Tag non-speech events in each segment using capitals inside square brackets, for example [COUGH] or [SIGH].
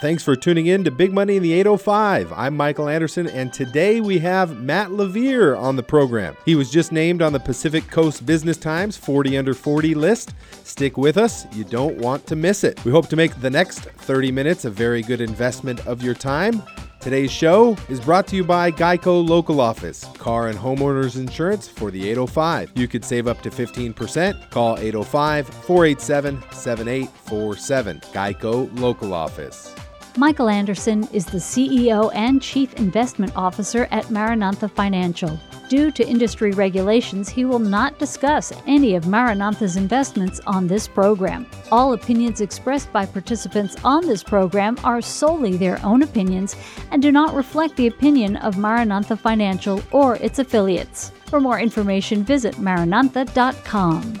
Thanks for tuning in to Big Money in the 805. I'm Michael Anderson, and today we have Matt LaVere on the program. He was just named on the Pacific Coast Business Times 40 Under 40 list. Stick with us, you don't want to miss it. We hope to make the next 30 minutes a very good investment of your time. Today's show is brought to you by Geico Local Office, car and homeowners insurance for the 805. You could save up to 15%. Call 805 487 7847. Geico Local Office. Michael Anderson is the CEO and Chief Investment Officer at Maranatha Financial. Due to industry regulations, he will not discuss any of Maranatha's investments on this program. All opinions expressed by participants on this program are solely their own opinions and do not reflect the opinion of Maranatha Financial or its affiliates. For more information, visit maranantha.com.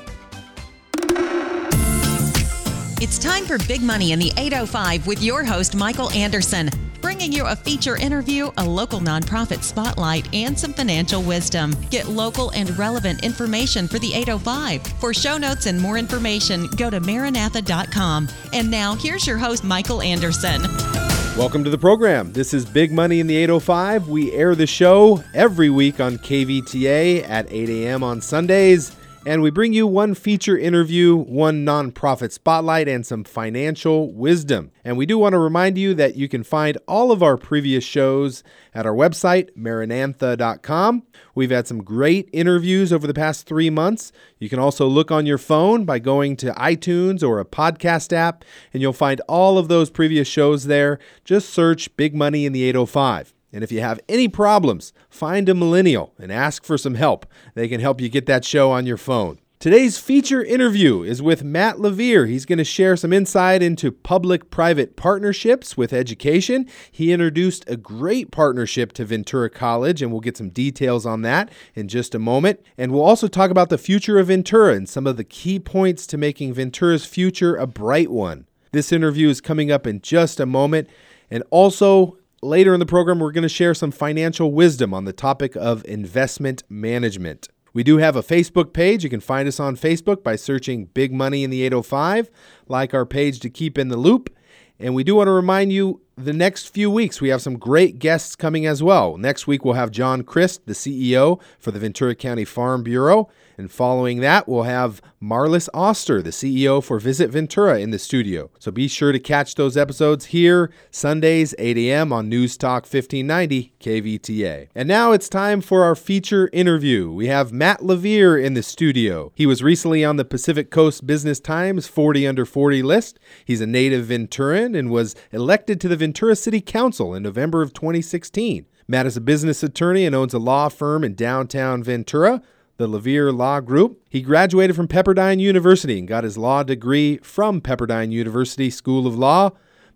It's time for Big Money in the 805 with your host, Michael Anderson, bringing you a feature interview, a local nonprofit spotlight, and some financial wisdom. Get local and relevant information for the 805. For show notes and more information, go to maranantha.com. And now, here's your host, Michael Anderson. Welcome to the program. This is Big Money in the 805. We air the show every week on KVTA at 8 a.m. on Sundays. And we bring you one feature interview, one nonprofit spotlight, and some financial wisdom. And we do want to remind you that you can find all of our previous shows at our website, maranantha.com. We've had some great interviews over the past three months. You can also look on your phone by going to iTunes or a podcast app, and you'll find all of those previous shows there. Just search Big Money in the 805. And if you have any problems, find a millennial and ask for some help. They can help you get that show on your phone. Today's feature interview is with Matt LaVere. He's going to share some insight into public private partnerships with education. He introduced a great partnership to Ventura College, and we'll get some details on that in just a moment. And we'll also talk about the future of Ventura and some of the key points to making Ventura's future a bright one. This interview is coming up in just a moment. And also, Later in the program, we're going to share some financial wisdom on the topic of investment management. We do have a Facebook page. You can find us on Facebook by searching Big Money in the 805. Like our page to keep in the loop. And we do want to remind you the next few weeks we have some great guests coming as well. Next week we'll have John Krist, the CEO for the Ventura County Farm Bureau. And following that, we'll have Marlis Oster, the CEO for Visit Ventura, in the studio. So be sure to catch those episodes here, Sundays, 8 a.m. on News Talk 1590 KVTA. And now it's time for our feature interview. We have Matt LaVere in the studio. He was recently on the Pacific Coast Business Times 40 under 40 list. He's a native Venturan and was elected to the Ventura City Council in November of 2016. Matt is a business attorney and owns a law firm in downtown Ventura the LaVere Law Group. He graduated from Pepperdine University and got his law degree from Pepperdine University School of Law.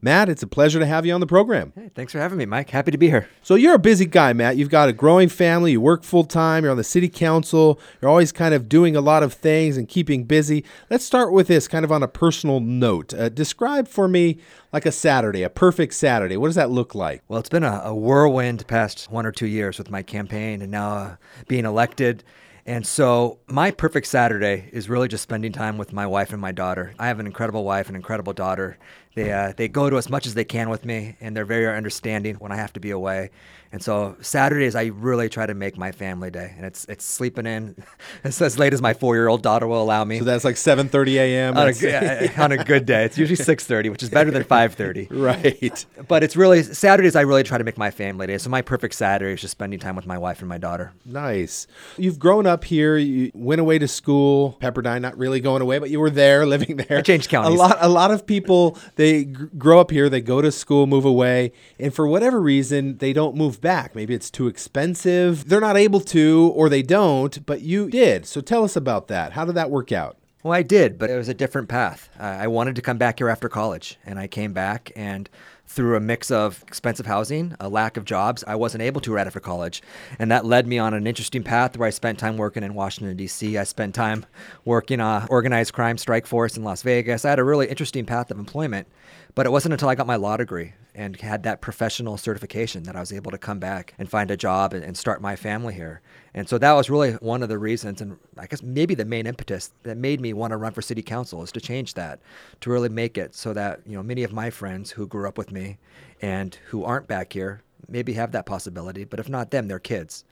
Matt, it's a pleasure to have you on the program. Hey, thanks for having me, Mike. Happy to be here. So, you're a busy guy, Matt. You've got a growing family, you work full time, you're on the city council, you're always kind of doing a lot of things and keeping busy. Let's start with this kind of on a personal note. Uh, describe for me like a Saturday, a perfect Saturday. What does that look like? Well, it's been a, a whirlwind past one or two years with my campaign and now uh, being elected. And so my perfect Saturday is really just spending time with my wife and my daughter. I have an incredible wife and incredible daughter. They uh, they go to as much as they can with me, and they're very understanding when I have to be away. And so Saturdays, I really try to make my family day, and it's it's sleeping in [LAUGHS] it's as late as my four year old daughter will allow me. So that's like 7:30 a.m. on a, [LAUGHS] on a good day. It's usually 6:30, which is better than 5:30. [LAUGHS] right. But it's really Saturdays. I really try to make my family day. So my perfect Saturday is just spending time with my wife and my daughter. Nice. You've grown up here. You went away to school. Pepperdine, not really going away, but you were there, living there. I changed counties. A lot. A lot of people they grow up here. They go to school, move away, and for whatever reason, they don't move back. Maybe it's too expensive. They're not able to, or they don't, but you did. So tell us about that. How did that work out? Well, I did, but it was a different path. Uh, I wanted to come back here after college, and I came back and through a mix of expensive housing, a lack of jobs, I wasn't able to right after college. And that led me on an interesting path where I spent time working in Washington, D.C. I spent time working on organized crime strike force in Las Vegas. I had a really interesting path of employment. But it wasn't until I got my law degree and had that professional certification that I was able to come back and find a job and, and start my family here. And so that was really one of the reasons, and I guess maybe the main impetus that made me want to run for city council is to change that, to really make it so that you know many of my friends who grew up with me and who aren't back here maybe have that possibility, but if not them, their kids.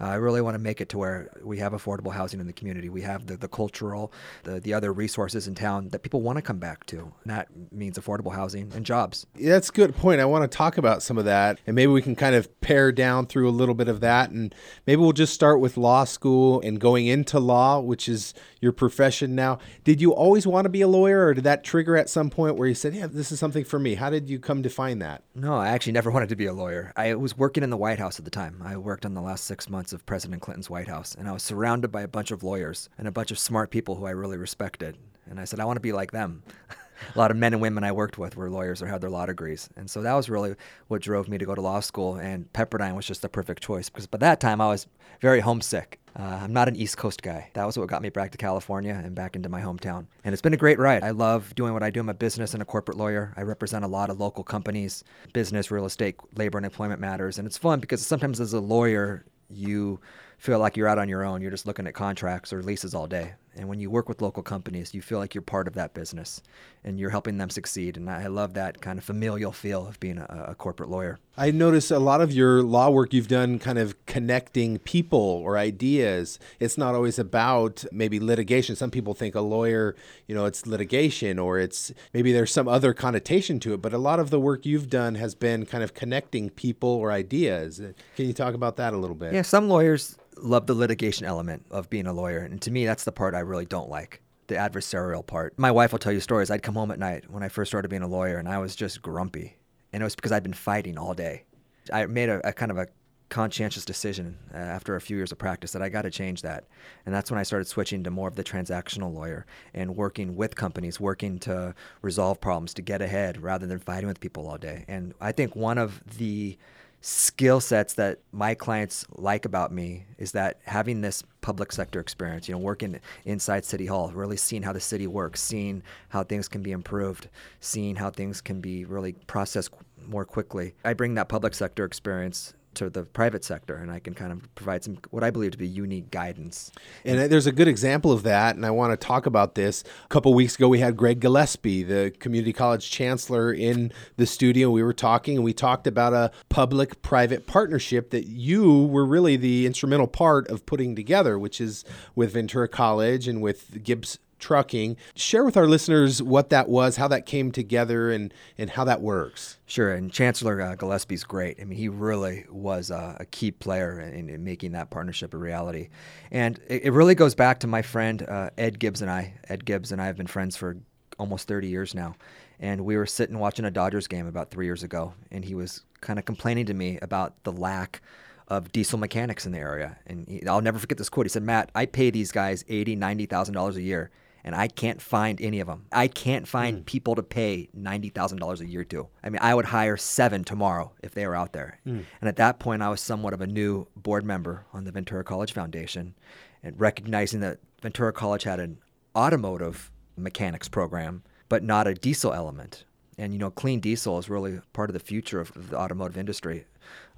Uh, I really want to make it to where we have affordable housing in the community. We have the, the cultural, the, the other resources in town that people want to come back to. And that means affordable housing and jobs. That's a good point. I want to talk about some of that. And maybe we can kind of pare down through a little bit of that. And maybe we'll just start with law school and going into law, which is your profession now. Did you always want to be a lawyer, or did that trigger at some point where you said, yeah, this is something for me? How did you come to find that? No, I actually never [LAUGHS] wanted to be a lawyer. I was working in the White House at the time. I worked on the last six months of President Clinton's White House, and I was surrounded by a bunch of lawyers and a bunch of smart people who I really respected. And I said, I want to be like them. [LAUGHS] a lot of men and women I worked with were lawyers or had their law degrees. And so that was really what drove me to go to law school. And Pepperdine was just the perfect choice because by that time I was very homesick. Uh, I'm not an East Coast guy. That was what got me back to California and back into my hometown. And it's been a great ride. I love doing what I do. I'm a business and a corporate lawyer. I represent a lot of local companies, business, real estate, labor, and employment matters. And it's fun because sometimes as a lawyer, you feel like you're out on your own. You're just looking at contracts or leases all day. And when you work with local companies, you feel like you're part of that business and you're helping them succeed. And I love that kind of familial feel of being a, a corporate lawyer. I notice a lot of your law work you've done kind of connecting people or ideas. It's not always about maybe litigation. Some people think a lawyer, you know, it's litigation or it's maybe there's some other connotation to it, but a lot of the work you've done has been kind of connecting people or ideas. Can you talk about that a little bit? Yeah, some lawyers love the litigation element of being a lawyer. And to me, that's the part I really don't like the adversarial part. My wife will tell you stories. I'd come home at night when I first started being a lawyer and I was just grumpy. And it was because I'd been fighting all day. I made a, a kind of a conscientious decision uh, after a few years of practice that I got to change that. And that's when I started switching to more of the transactional lawyer and working with companies, working to resolve problems, to get ahead rather than fighting with people all day. And I think one of the skill sets that my clients like about me is that having this public sector experience, you know, working inside City Hall, really seeing how the city works, seeing how things can be improved, seeing how things can be really processed more quickly. I bring that public sector experience to the private sector and I can kind of provide some what I believe to be unique guidance. And uh, there's a good example of that and I want to talk about this. A couple weeks ago we had Greg Gillespie, the community college chancellor in the studio. We were talking and we talked about a public private partnership that you were really the instrumental part of putting together, which is with Ventura College and with Gibbs trucking. Share with our listeners what that was, how that came together, and and how that works. Sure, and Chancellor uh, Gillespie's great. I mean, he really was uh, a key player in, in, making that partnership a reality, and it, it really goes back to my friend uh, Ed Gibbs and I. Ed Gibbs and I have been friends for almost 30 years now, and we were sitting watching a Dodgers game about three years ago, and he was kind of complaining to me about the lack of diesel mechanics in the area. And he, I'll never forget this quote. He said, "Matt, I pay these guys eighty, ninety thousand dollars a year." And I can't find any of them. I can't find mm. people to pay $90,000 a year to. I mean, I would hire seven tomorrow if they were out there. Mm. And at that point, I was somewhat of a new board member on the Ventura College Foundation and recognizing that Ventura College had an automotive mechanics program, but not a diesel element. And, you know, clean diesel is really part of the future of, of the automotive industry,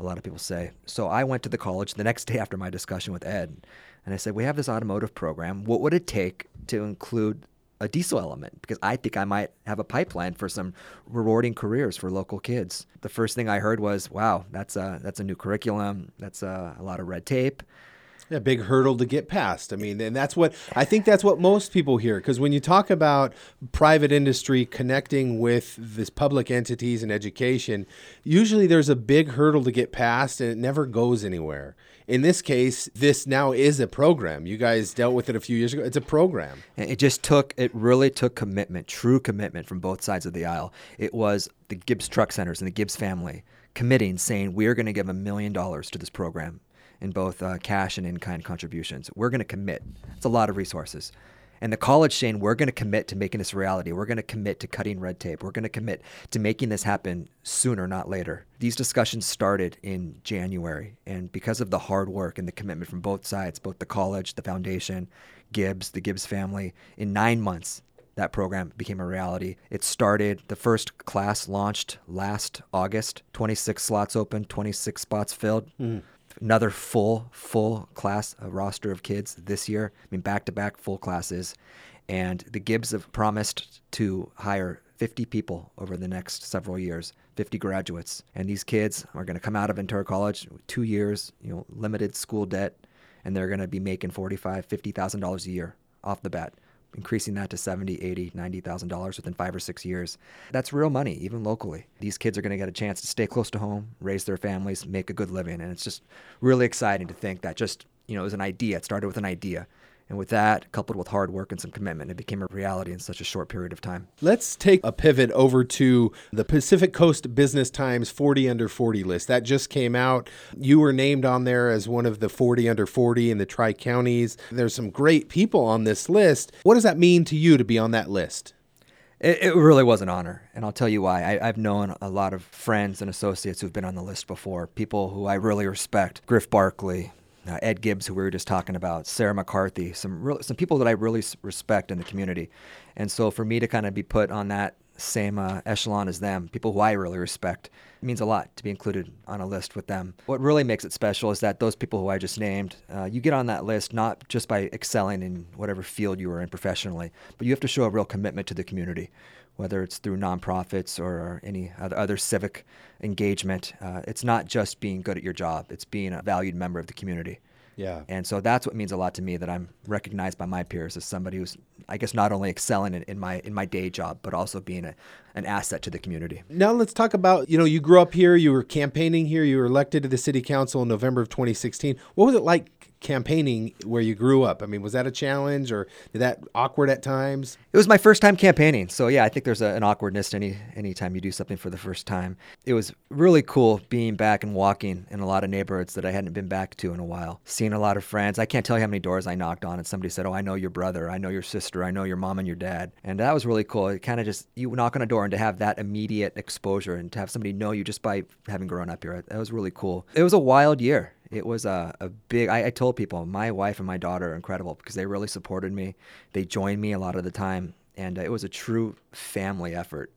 a lot of people say. So I went to the college the next [LAUGHS] day after my discussion with Ed and I said, We have this automotive program. What would it take to include a diesel element? Because I think I might have a pipeline for some rewarding careers for local kids. The first thing I heard was, Wow, that's a, that's a new curriculum. That's a, a lot of red tape a big hurdle to get past. I mean, and that's what I think that's what most people hear because when you talk about private industry connecting with this public entities and education, usually there's a big hurdle to get past and it never goes anywhere in this case, this now is a program. You guys dealt with it a few years ago. It's a program. It just took, it really took commitment, true commitment from both sides of the aisle. It was the Gibbs Truck Centers and the Gibbs family committing, saying, we're going to give a million dollars to this program in both uh, cash and in kind contributions. We're going to commit. It's a lot of resources. And the college saying, we're going to commit to making this reality. We're going to commit to cutting red tape. We're going to commit to making this happen sooner, not later. These discussions started in January. And because of the hard work and the commitment from both sides, both the college, the foundation, Gibbs, the Gibbs family, in nine months, that program became a reality. It started, the first class launched last August, 26 slots open, 26 spots filled. Mm. Another full, full class, a roster of kids this year. I mean, back to back full classes. And the Gibbs have promised to hire 50 people over the next several years, 50 graduates. And these kids are going to come out of Ventura College, two years, you know, limited school debt, and they're going to be making $45,000, $50,000 a year off the bat increasing that to 70 80 $90000 within five or six years. That's real money even locally. These kids are going to get a chance to stay close to home raise their families make a good living and it's just really exciting to think that just you know it was an idea. It started with an idea and with that, coupled with hard work and some commitment, it became a reality in such a short period of time. Let's take a pivot over to the Pacific Coast Business Times 40 under 40 list. That just came out. You were named on there as one of the 40 under 40 in the Tri Counties. There's some great people on this list. What does that mean to you to be on that list? It, it, really was an honor, and I'll tell you why. I, have known a lot of friends and associates who've been on the list before, people who I really respect. Griff Barkley, uh, Ed Gibbs, who we were just talking about, Sarah McCarthy, some real, some people that I really respect in the community, and so for me to kind of be put on that same uh, echelon as them, people who I really respect, means a lot to be included on a list with them. What really makes it special is that those people who I just named, uh, you get on that list not just by excelling in whatever field you are in professionally, but you have to show a real commitment to the community whether it's through nonprofits or any other, civic engagement. Uh, it's not just being good at your job, it's being a valued member of the community. Yeah. And so that's what means a lot to me that I'm recognized by my peers as somebody who's, I guess, not only excelling in, in my in my day job, but also being a, an asset to the community. Now let's talk about, you know, you grew up here, you were campaigning here, you were elected to the city council in November of 2016. What was it like campaigning where you grew up? I mean, was that a challenge or did that awkward at times? It was my first time campaigning. So yeah, I think there's a, an awkwardness any anytime you do something for the first time. It was really cool being back and walking in a lot of neighborhoods that I hadn't been back to in a while. Seeing a lot of friends. I can't tell you how many doors I knocked on and somebody said, "Oh, I know your brother. I know your sister. I know your mom and your dad." And that was really cool. It kind of just you knock on a door and to have that immediate exposure and to have somebody know you just by having grown up here. That was really cool. It was a wild year it was a, a big I, I, told people my wife and my daughter are incredible because they really supported me they joined me a lot of the time and uh, it was a true family effort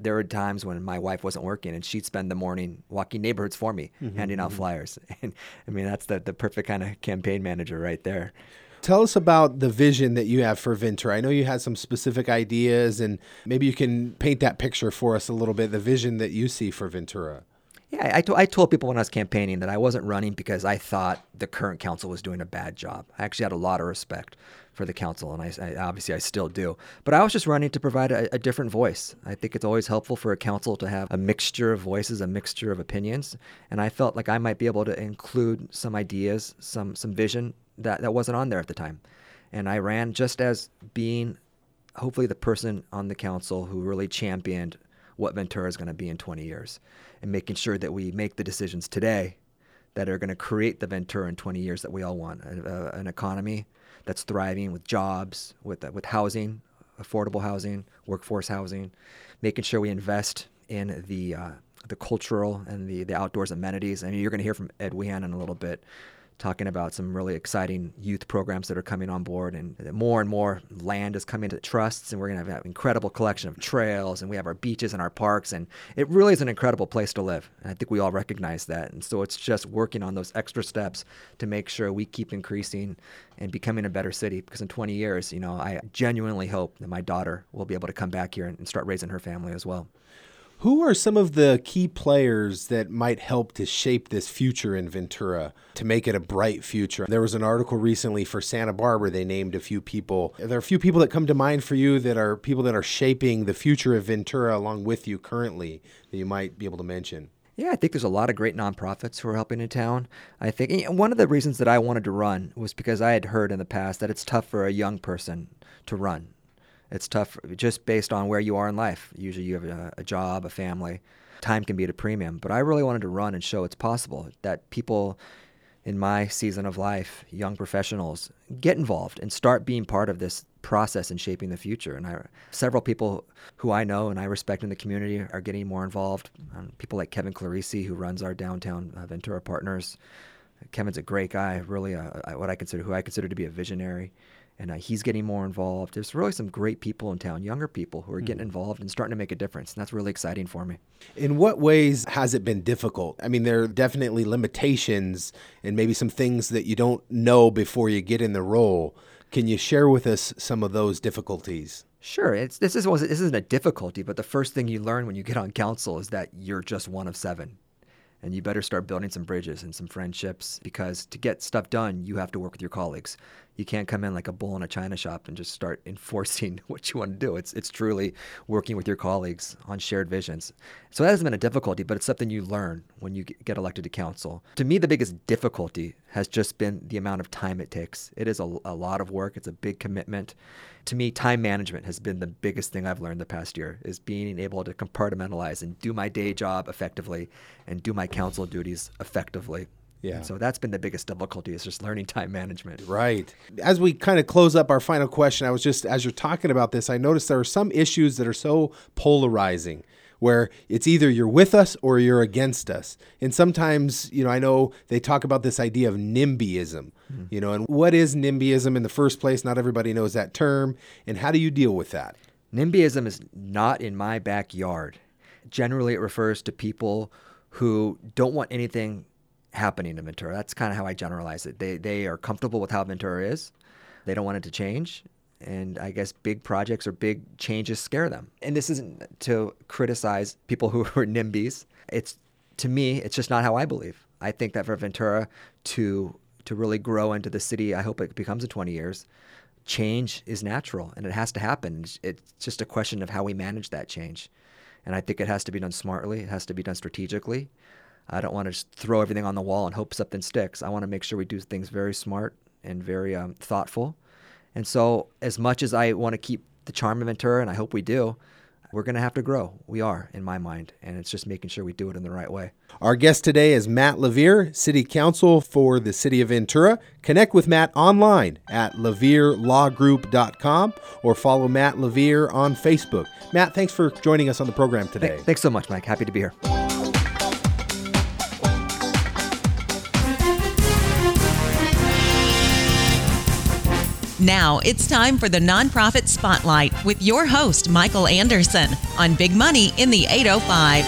there were times when my wife wasn't working and she'd spend the morning walking neighborhoods for me mm-hmm, handing out mm-hmm. flyers [LAUGHS] and i mean that's the, the perfect kind of campaign manager right there Tell us about the vision that you have for Ventura. I know you had some specific ideas, and maybe you can paint that picture for us a little bit the vision that you see for Ventura. Yeah, I, to, I told people when I was campaigning that I wasn't running because I thought the current council was doing a bad job. I actually had a lot of respect for the council, and I, I obviously I still do. But I was just running to provide a, a, different voice. I think it's always helpful for a council to have a mixture of voices, a mixture of opinions, and I felt like I might be able to include some ideas, some some vision that, that wasn't on there at the time. And I ran just as being hopefully the person on the council who really championed what Ventura is going to be in 20 years and making sure that we make the decisions today that are going to create the Ventura in 20 years that we all want an economy that's thriving with jobs, with, with housing, affordable housing, workforce housing, making sure we invest in the, uh, the cultural and the, the outdoors amenities. I mean, you're going to hear from Ed Wehan in a little bit talking about some really exciting youth programs that are coming on board and more and more land is coming to trusts. And we're going to have an incredible collection of trails and we have our beaches and our parks. And it really is an incredible place to live. And i think we all recognize that. And so it's just working on those extra steps to make sure we keep increasing and becoming a better city. Because in 20 years you know i genuinely hope that my daughter will be able to come back here and start raising her family as well who are some of the key players that might help to shape this future in Ventura to make it a bright future? There was an article recently for Santa Barbara. They named a few people. Are there a few people that come to mind for you that are people that are shaping the future of Ventura along with you currently that you might be able to mention? Yeah, I think there's a lot of great nonprofits who are helping in town. I think one of the reasons that I wanted to run was because I had heard in the past that it's tough for a young person to run it's tough just based on where you are in life. Usually you have a, a job, a family. Time can be at a premium. But I really wanted to run and show it's possible that people in my season of life, young professionals, get involved and start being part of this process in shaping the future. And I, several people who I know and I respect in the community are getting more involved. Um, people like Kevin Clerici, who runs our downtown uh, Ventura Partners. Kevin's a great guy, really a, a, what I consider, who I consider to be a visionary and uh, he's getting more involved. There's really some great people in town, younger people who are getting Mm-hmm. involved and starting to make a difference. And that's really exciting for me. In what ways has it been difficult? I mean, there are definitely limitations and maybe some things that you don't know before you get in the role. Can you share with us some of those difficulties? Sure, it's, this, is, this isn't a difficulty, but the first thing you learn when you get on council is that you're just one of seven. And you better start building some bridges and some friendships because to get stuff done, you have to work with your colleagues. You can't come in like a bull in a china shop and just start [LAUGHS] enforcing [LAUGHS] what you want to do. It's, it's truly working with your colleagues on shared visions. So that hasn't been a difficulty, but it's something you learn when you get elected to council. To me, the biggest difficulty has just been the amount of time it takes. It is a, a lot of work, it's a big commitment. To me, time management has been the biggest thing I've learned the past year is being able to compartmentalize and do my day job effectively and do my council duties effectively. Yeah. And so that's been the biggest difficulty is just learning time management. Right. As we kind of close up our final question, I was just, as you're talking about this, I noticed there are some issues that are so polarizing where it's either you're with us or you're against us. And sometimes, you know, I know they talk about this idea of NIMBYism, mm-hmm. you know, and what is NIMBYism in the first place? Not everybody knows that term. And how do you deal with that? NIMBYism is not in my backyard. Generally, it refers to people who don't want anything happening in Ventura. That's kind of how I generalize it. They, they are comfortable with how Ventura is, they don't want it to change. And I guess big projects or big changes scare them. And this isn't to criticize people who are NIMBYs. It's to me, it's just not how I believe. I think that for Ventura to to really grow into the city, I hope it becomes in 20 years change is natural and it has to happen. It's just a question of how we manage that change. And I think it has to be done smartly, it has to be done strategically. I don't want to just throw everything on the wall and hope something sticks. I want to make sure we do things very smart and very um, thoughtful. And so, as much as I want to keep the charm of Ventura, and I hope we do, we're going to have to grow. We are, in my mind. And it's just making sure we do it in the right way. Our guest today is Matt LaVere, City Council for the City of Ventura. Connect with Matt online at laverelawgroup.com or follow Matt LaVere on Facebook. Matt, thanks for joining us on the program today. Thanks so much, Mike. Happy to be here. Now it's time for the Nonprofit Spotlight with your host, Michael Anderson, on Big Money in the 805.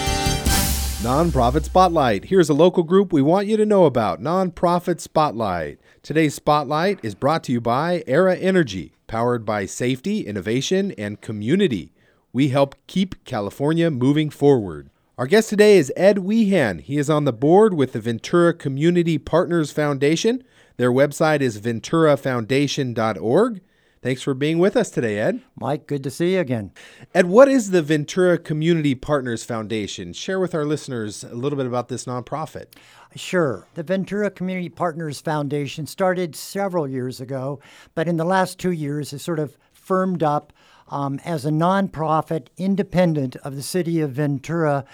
Nonprofit Spotlight. Here's a local group we want you to know about Nonprofit Spotlight. Today's Spotlight is brought to you by Aera Energy, powered by safety, innovation, and community. We help keep California moving forward. Our guest today is Ed Wehan. He is on the board with the Ventura Community Partners Foundation. Their website is venturafoundation.org. Thanks for being with us today, Ed. Mike, good to see you again. Ed, what is the Ventura Community Partners Foundation? Share with our listeners a little bit about this nonprofit. Sure. The Ventura Community Partners Foundation started several years ago, but in the last two years has sort of firmed up um, as a nonprofit independent of the city of Ventura,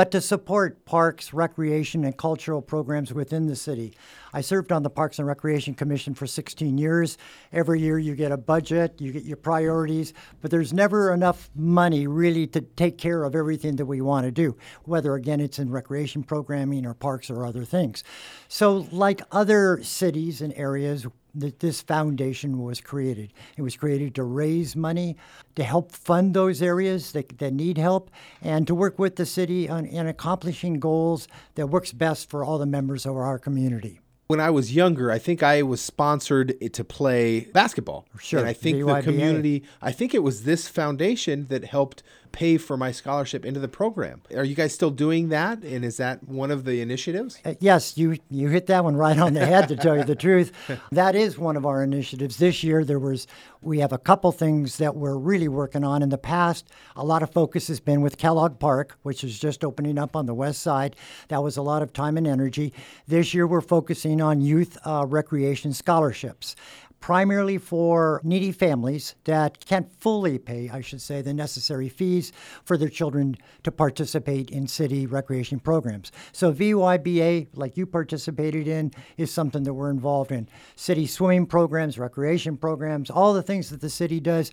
but to support parks, recreation, and cultural programs within the city. I served on the Parks and Recreation Commission for 16 years. Every year you get a budget, you get your priorities, but there's never enough money really to take care of everything that we want to do, whether again it's in recreation programming or parks or other things. So, like other cities and areas, that this foundation was created. It was created to raise money, to help fund those areas that, that need help, and to work with the city on in accomplishing goals that works best for all the members of our community. When I was younger, I think I was sponsored to play basketball. Sure, And I think the community, I think it was this foundation that helped pay for my scholarship into the program. Are you guys still doing that? And is that one of the initiatives? Uh, Yes, you you hit that one right on the head. To tell you the truth, [LAUGHS] that is one of our initiatives. This year, there was we have a couple things that we're really working on. In the past, a lot of focus has been with Kellogg Park, which is just opening up on the west side. That was a lot of time and energy. This year, we're focusing on youth uh, recreation scholarships primarily for needy families that can't fully pay, I should say, the necessary fees for their children to participate in city recreation programs. So, VYBA, like you participated in, is something that we're involved in. City swimming programs, recreation programs, all the things that the city does.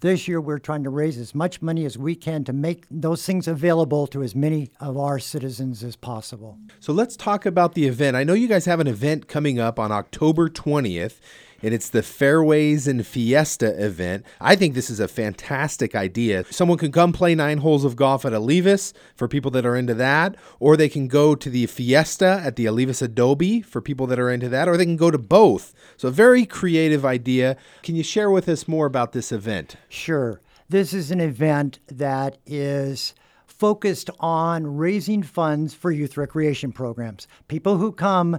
This year, we're trying to raise as much money as we can to make those things available to as many of our citizens as possible. So let's talk about the event. I know you guys have an event coming up on October 20th. And it's the Fairways and Fiesta event. I think this is a fantastic idea. Someone can come play nine holes of golf at Olivas for people that are into that, or they can go to the Fiesta at the Olivas Adobe for people that are into that, or they can go to both. So, a very creative idea. Can you share with us more about this event? Sure. This is an event that is focused on raising funds for youth recreation programs. People who come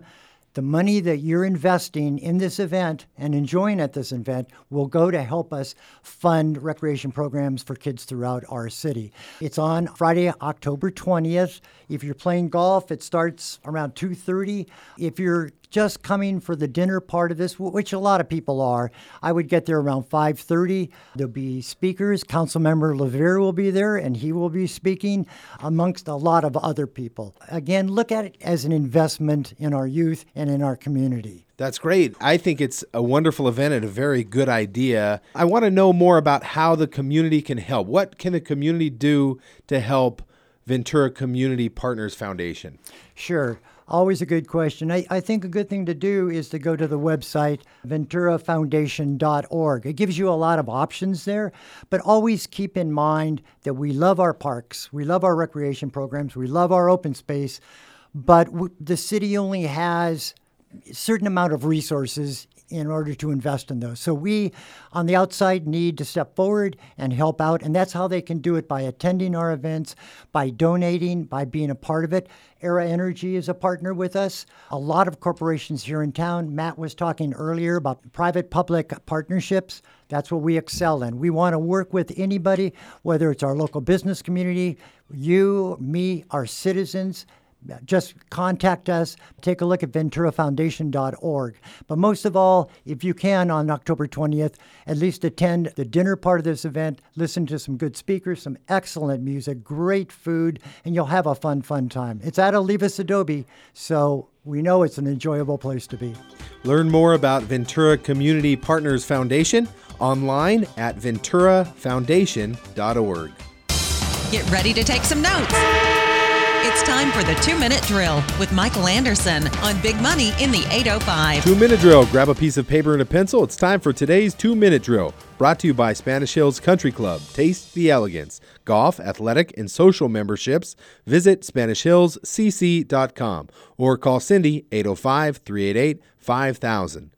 the money that you're investing in this event and enjoying at this event will go to help us fund recreation programs for kids throughout our city. It's on Friday, October 20th. If you're playing golf, it starts around 2:30. If you're just coming for the dinner part of this, which a lot of people are. I would get there around 5:30. There'll be speakers. Councilmember LaVere will be there, and he will be speaking amongst a lot of other people. Again, look at it as an investment in our youth and in our community. That's great. I think it's a wonderful event and a very good idea. I want to know more about how the community can help. What can the community do to help Ventura Community Partners Foundation? Sure. Always a good question. I, I think a good thing to do is to go to the website, venturafoundation.org. It gives you a lot of options there, but always keep in mind that we love our parks, we love our recreation programs, we love our open space, but w- the city only has a certain amount of resources in order to invest in those. So we on the outside need to step forward and help out, and that's how they can do it by attending our events, by donating, by being a part of it. Aera Energy is a partner with us. A lot of corporations here in town. Matt was talking earlier about private public partnerships. That's what we excel in. We want to work with anybody, whether it's our local business community, you, me, our citizens just contact us. Take a look at venturafoundation.org. But most of all, if you can on October 20th, at least attend the dinner part of this event, listen to some good speakers, some excellent music, great food, and you'll have a fun, fun time. It's at Olivas Adobe, so we know it's an enjoyable place to be. Learn more about Ventura Community Partners Foundation online at venturafoundation.org. Get ready to take some notes. Time for the two minute drill with Michael Anderson on Big Money in the 805. Two minute drill. Grab a piece of paper and a pencil. It's time for today's two minute drill. Brought to you by Spanish Hills Country Club. Taste the elegance. Golf, athletic, and social memberships. Visit SpanishHillsCC.com or call Cindy 805 388 5000.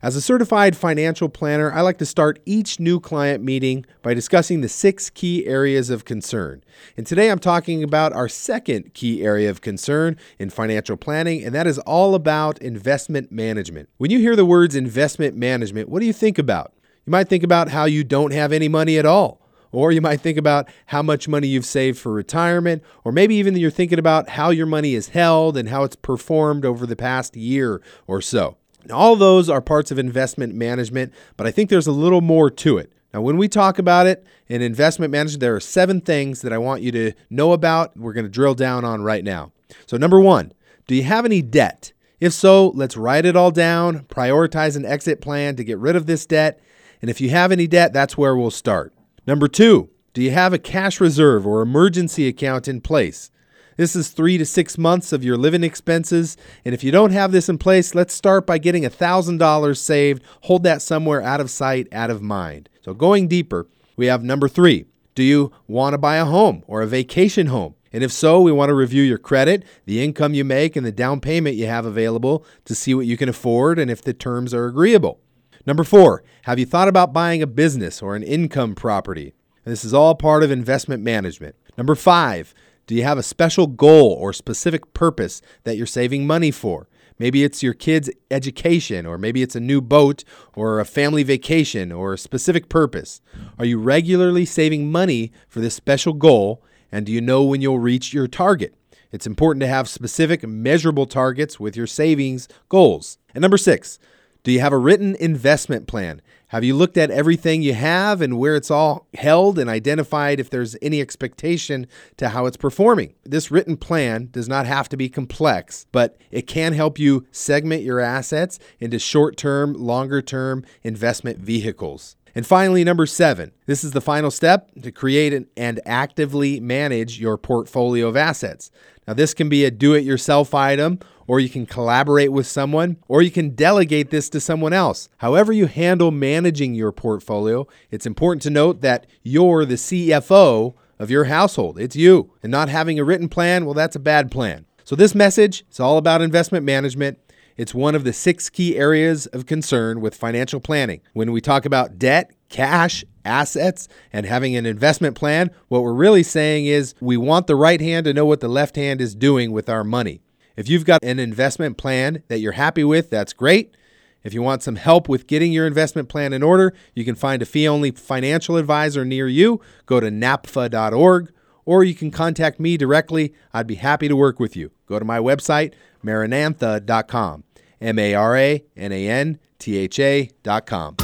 As a certified financial planner, I like to start each new client meeting by discussing the six key areas of concern. And today I'm talking about our second key area of concern in financial planning, and that is all about investment management. When you hear the words investment management, what do you think about? You might think about how you don't have any money at all. Or you might think about how much money you've saved for retirement, or maybe even you're thinking about how your money is held and how it's performed over the past year or so. All those are parts of investment management, but I think there's a little more to it. Now, when we talk about it in investment management, there are seven things that I want you to know about. We're going to drill down on right now. So, number one, do you have any debt? If so, let's write it all down, prioritize an exit plan to get rid of this debt. And if you have any debt, that's where we'll start. Number two, do you have a cash reserve or emergency account in place? This is three to six months of your living expenses. And if you don't have this in place, let's start by getting $1,000 saved. Hold that somewhere out of sight, out of mind. So, going deeper, we have number three Do you want to buy a home or a vacation home? And if so, we want to review your credit, the income you make, and the down payment you have available to see what you can afford and if the terms are agreeable. Number four, have you thought about buying a business or an income property? And This is all part of investment management. Number five, do you have a special goal or specific purpose that you're saving money for? Maybe it's your kid's education, or maybe it's a new boat, or a family vacation, or a specific purpose. Are you regularly saving money for this special goal, and do you know when you'll reach your target? It's important to have specific, measurable targets with your savings goals. And number six, do you have a written investment plan? Have you looked at everything you have and where it's all held and identified if there's any expectation to how it's performing? This written plan does not have to be complex, but it can help you segment your assets into short term, longer term investment vehicles. And finally, number seven, this is the final step to create an, and actively manage your portfolio of assets. Now, this can be a do it yourself item, or you can collaborate with someone, or you can delegate this to someone else. However, you handle managing your portfolio, it's important to note that you're the CFO of your household. It's you. And not having a written plan, well, that's a bad plan. So, this message is all about investment management. It's one of the six key areas of concern with financial planning. When we talk about debt, cash, assets, and having an investment plan, what we're really saying is we want the right hand to know what the left hand is doing with our money. If you've got an investment plan that you're happy with, that's great. If you want some help with getting your investment plan in order, you can find a fee only financial advisor near you. Go to napfa.org or you can contact me directly. I'd be happy to work with you. Go to my website, maranantha.com. M A R A N A N T H A dot com.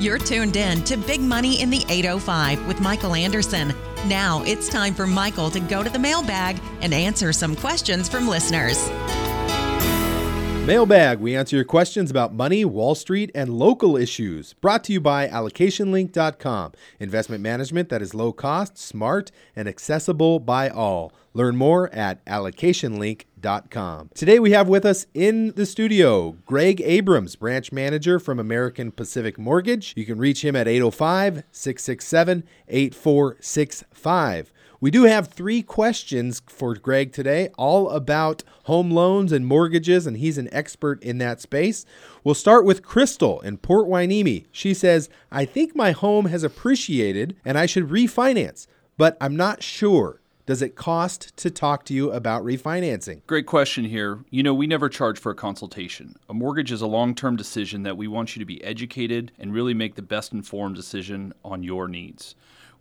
You're tuned in to Big Money in the 805 with Michael Anderson. Now it's time for Michael to go to the mailbag and answer some questions from listeners. Mailbag, we answer your questions about money, Wall Street, and local issues. Brought to you by allocationlink.com. Investment management that is low cost, smart, and accessible by all. Learn more at allocationlink.com. Today we have with us in the studio Greg Abrams, branch manager from American Pacific Mortgage. You can reach him at 805 667 8465. We do have three questions for Greg today, all about home loans and mortgages, and he's an expert in that space. We'll start with Crystal in Port Hueneme. She says, I think my home has appreciated and I should refinance, but I'm not sure. Does it cost to talk to you about refinancing? Great question here. You know, we never charge for a consultation. A mortgage is a long term decision that we want you to be educated and really make the best informed decision on your needs.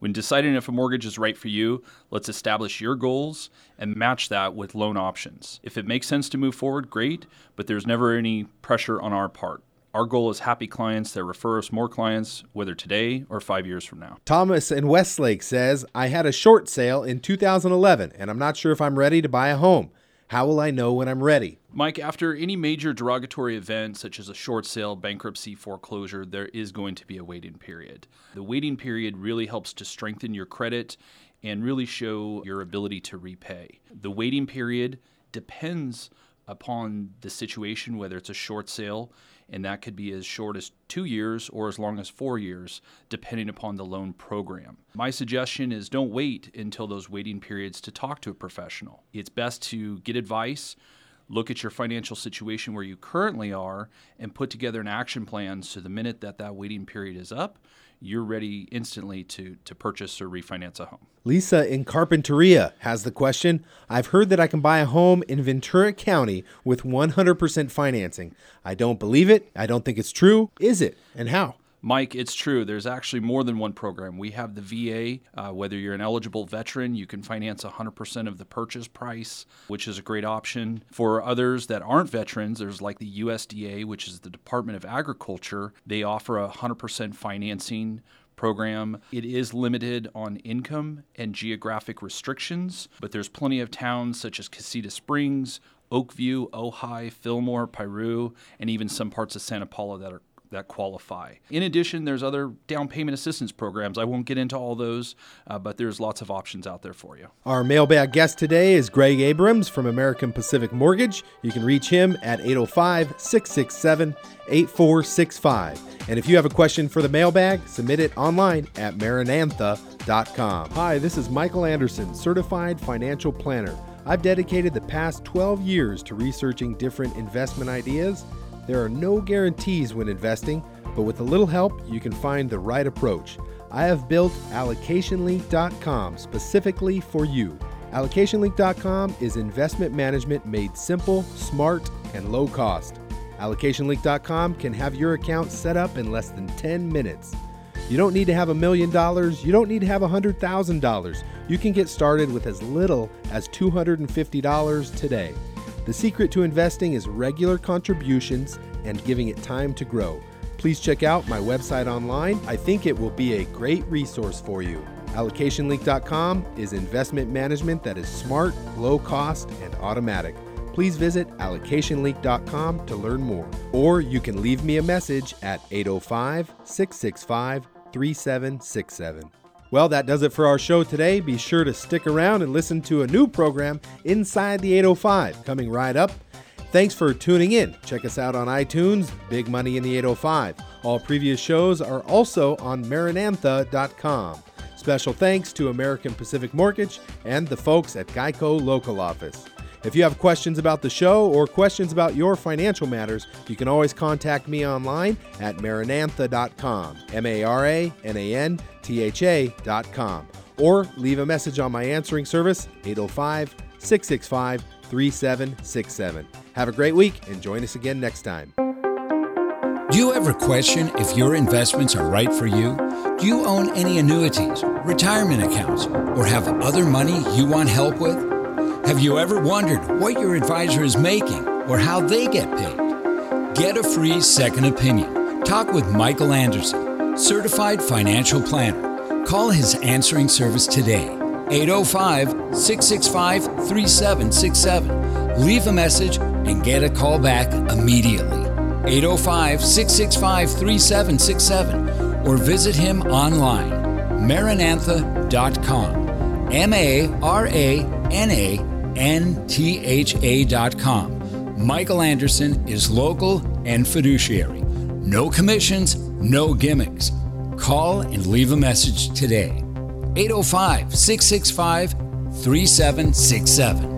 When deciding if a mortgage is right for you, let's establish your goals and match that with loan options. If it makes sense to move forward, great, but there's never any pressure on our part. Our goal is happy clients that refer us more clients, whether today or five years from now. Thomas in Westlake says, I had a short sale in 2011 and I'm not sure if I'm ready to buy a home. How will I know when I'm ready? Mike, after any major derogatory event such as a short sale, bankruptcy, foreclosure, there is going to be a waiting period. The waiting period really helps to strengthen your credit and really show your ability to repay. The waiting period depends upon the situation, whether it's a short sale, and that could be as short as two years or as long as four years, depending upon the loan program. My suggestion is don't wait until those waiting periods to talk to a professional. It's best to get advice. Look at your financial situation where you currently are and put together an action plan so the minute that that waiting period is up, you're ready instantly to, to purchase or refinance a home. Lisa in Carpinteria has the question I've heard that I can buy a home in Ventura County with 100% financing. I don't believe it. I don't think it's true. Is it? And how? Mike, it's true. There's actually more than one program. We have the VA. Uh, whether you're an eligible veteran, you can finance 100% of the purchase price, which is a great option. For others that aren't veterans, there's like the USDA, which is the Department of Agriculture. They offer a 100% financing program. It is limited on income and geographic restrictions, but there's plenty of towns such as Casita Springs, Oakview, Ojai, Fillmore, Piru, and even some parts of Santa Paula that are that qualify. In addition, there's other down payment assistance programs. I won't get into all those, uh, but there's lots of options out there for you. Our mailbag guest today is Greg Abrams from American Pacific Mortgage. You can reach him at 805 667 8465. And if you have a question for the mailbag, submit it online at maranantha.com. Hi, this is Michael Anderson, certified financial planner. I've dedicated the past 12 years to researching different investment ideas there are no guarantees when investing, but with a little help, you can find the right approach. I have built allocationlink.com specifically for you. Allocationlink.com is investment management made simple, smart, and low cost. Allocationlink.com can have your account set up in less than 10 minutes. You don't need to have a million dollars, you don't need to have a $100,000. You can get started with as little as $250 today. The secret to investing is regular contributions and giving it time to grow. Please check out my website online. I think it will be a great resource for you. AllocationLink.com is investment management that is smart, low cost, and automatic. please visit allocationlink.com to learn more. Or you can leave me a message at 805 665 3767. Well, that does it for our show today. Be sure to stick around and listen to a new program inside the 805 coming right up. Thanks for tuning in. Check us out on iTunes, Big Money in the 805. All previous shows are also on maranantha.com. Special thanks to American Pacific Mortgage and the folks at Geico Local Office. If you have questions about the show or questions about your financial matters, you can always contact me online at maranantha.com, M A R A N A N T H A.com, or leave a message on my answering service, 805 665 3767. Have a great week and join us again next time. Do you ever question if your investments are right for you? Do you own any annuities, retirement accounts, or have other money you want help with? Have you ever wondered what your advisor is making or how they get paid? Get a free second opinion. Talk with Michael Anderson, certified financial planner. Call his answering service today, 805 665 3767. Leave a message and get a call back immediately. 805 665 3767 or visit him online, maranantha.com. M A R A N A N T H A.com. Michael Anderson is local and fiduciary. No commissions, no gimmicks. Call and leave a message today. 805 665 3767.